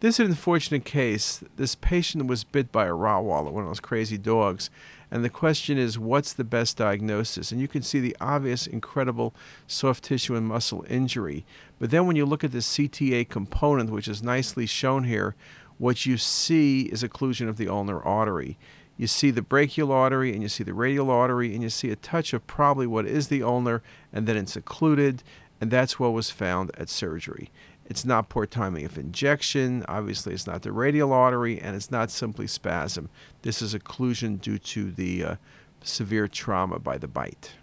This is an unfortunate case. This patient was bit by a Rottweiler, one of those crazy dogs. And the question is, what's the best diagnosis? And you can see the obvious, incredible soft tissue and muscle injury. But then when you look at the CTA component, which is nicely shown here, what you see is occlusion of the ulnar artery. You see the brachial artery and you see the radial artery, and you see a touch of probably what is the ulnar, and then it's occluded, and that's what was found at surgery. It's not poor timing of injection. Obviously, it's not the radial artery, and it's not simply spasm. This is occlusion due to the uh, severe trauma by the bite.